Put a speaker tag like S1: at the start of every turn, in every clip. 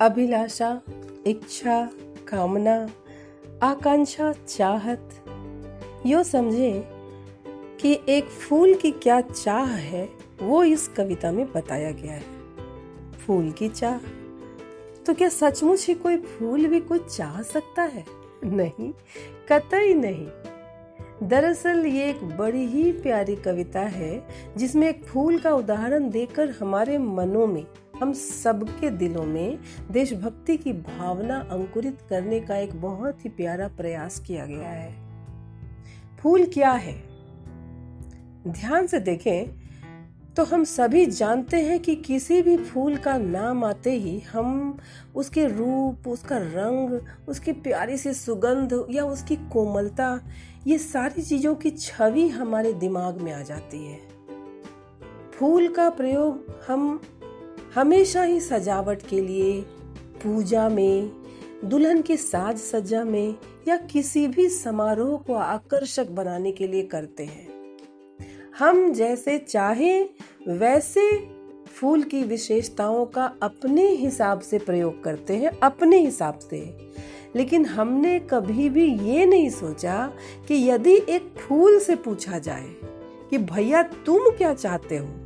S1: अभिलाषा, इच्छा, कामना, आकांक्षा, चाहत। यो समझे कि एक फूल की क्या चाह है, वो इस कविता में बताया गया है। फूल की चाह? तो क्या सचमुच ही कोई फूल भी कुछ चाह सकता है? नहीं, कतई नहीं। दरअसल ये एक बड़ी ही प्यारी कविता है, जिसमें एक फूल का उदाहरण देकर हमारे मनों में हम सबके दिलों में देशभक्ति की भावना अंकुरित करने का एक बहुत ही प्यारा प्रयास किया गया है। फूल क्या है? ध्यान से देखें तो हम सभी जानते हैं कि किसी भी फूल का नाम आते ही हम उसके रूप, उसका रंग, उसकी प्यारी सी सुगंध या उसकी कोमलता, ये सारी चीज़ों की छवि हमारे दिमाग में आ जाती है। फूल का प्रयोग हम हमेशा ही सजावट के लिए, पूजा में, दुल्हन की साज सज्जा में या किसी भी समारोह को आकर्षक बनाने के लिए करते हैं। हम जैसे चाहें, वैसे फूल की विशेषताओं का अपने हिसाब से प्रयोग करते हैं, अपने हिसाब से। लेकिन हमने कभी भी ये नहीं सोचा कि यदि एक फूल से पूछा जाए कि भैया तुम क्या चाहते हो?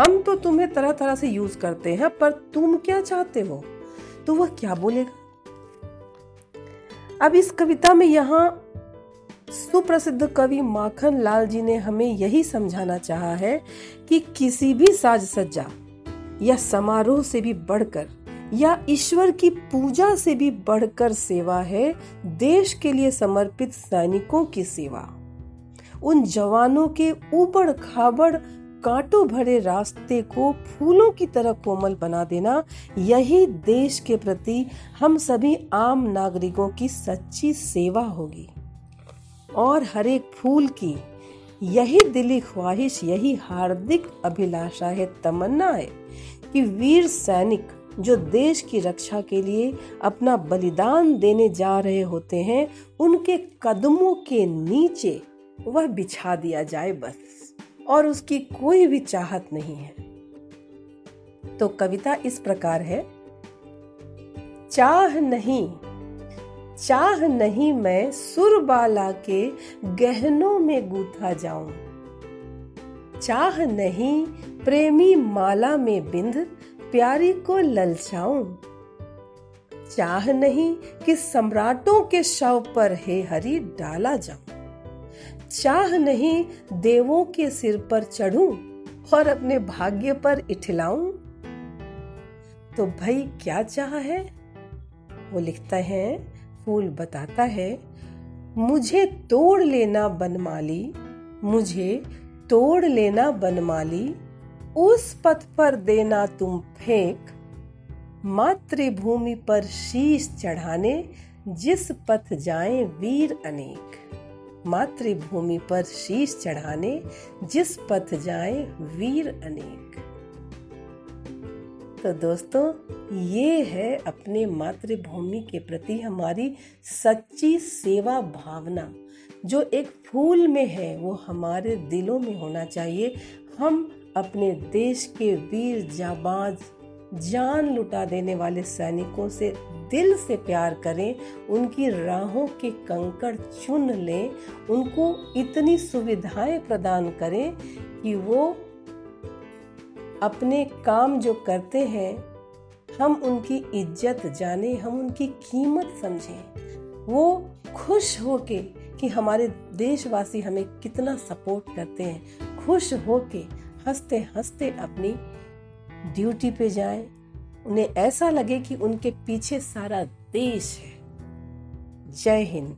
S1: हम तो तुम्हें तरह तरह से यूज़ करते हैं, पर तुम क्या चाहते हो? तो वह क्या बोलेगा? अब इस कविता में यहाँ सुप्रसिद्ध कवि माखन लाल जी ने हमें यही समझाना चाहा है कि किसी भी साज सज्जा या समारोह से भी बढ़कर या ईश्वर की पूजा से भी बढ़कर सेवा है, देश के लिए समर्पित सैनिकों की सेवा। उन जवानों के ऊबड़ खाबड़ कांटों भरे रास्ते को फूलों की तरह कोमल बना देना, यही देश के प्रति हम सभी आम नागरिकों की सच्ची सेवा होगी। और हर एक फूल की यही दिली ख्वाहिश, यही हार्दिक अभिलाषा है, तमन्ना है कि वीर सैनिक जो देश की रक्षा के लिए अपना बलिदान देने जा रहे होते हैं, उनके कदमों के नीचे वह बिछा दिया जाए बस। और उसकी कोई भी चाहत नहीं है। तो कविता इस प्रकार है। चाह नहीं चाह नहीं मैं सुरबाला के गहनों में गूथा जाऊँ। चाह नहीं प्रेमी माला में बिंद प्यारी को ललचाऊं। चाह नहीं कि सम्राटों के शव पर हे हरि डाला जाऊँ। चाह नहीं देवों के सिर पर चढ़ूं और अपने भाग्य पर इठलाऊं? तो भाई क्या चाह है? वो लिखता है, फूल बताता है, मुझे तोड़ लेना बनमाली, मुझे तोड़ लेना बनमाली, उस पथ पर देना तुम फेंक, मातृभूमि पर शीश चढ़ाने जिस पथ जाए वीर अनेक। मातृभूमि पर शीश चढ़ाने, जिस पथ जाए वीर अनेक। तो दोस्तों, ये है अपने मातृभूमि के प्रति हमारी सच्ची सेवा भावना, जो एक फूल में है, वो हमारे दिलों में होना चाहिए। हम अपने देश के वीर जाबाज जान लुटा देने वाले सैनिकों से दिल से प्यार करें, उनकी राहों के कंकड़ चुन लें, उनको इतनी सुविधाएँ प्रदान करें कि वो अपने काम जो करते हैं, हम उनकी इज़्ज़त जाने, हम उनकी कीमत समझें। वो खुश होके कि हमारे देशवासी हमें कितना सपोर्ट करते हैं, खुश हो के हँसते हँसते अपनी ड्यूटी पे जाएँ उन्हें ऐसा लगे कि उनके पीछे सारा देश है। जय हिंद।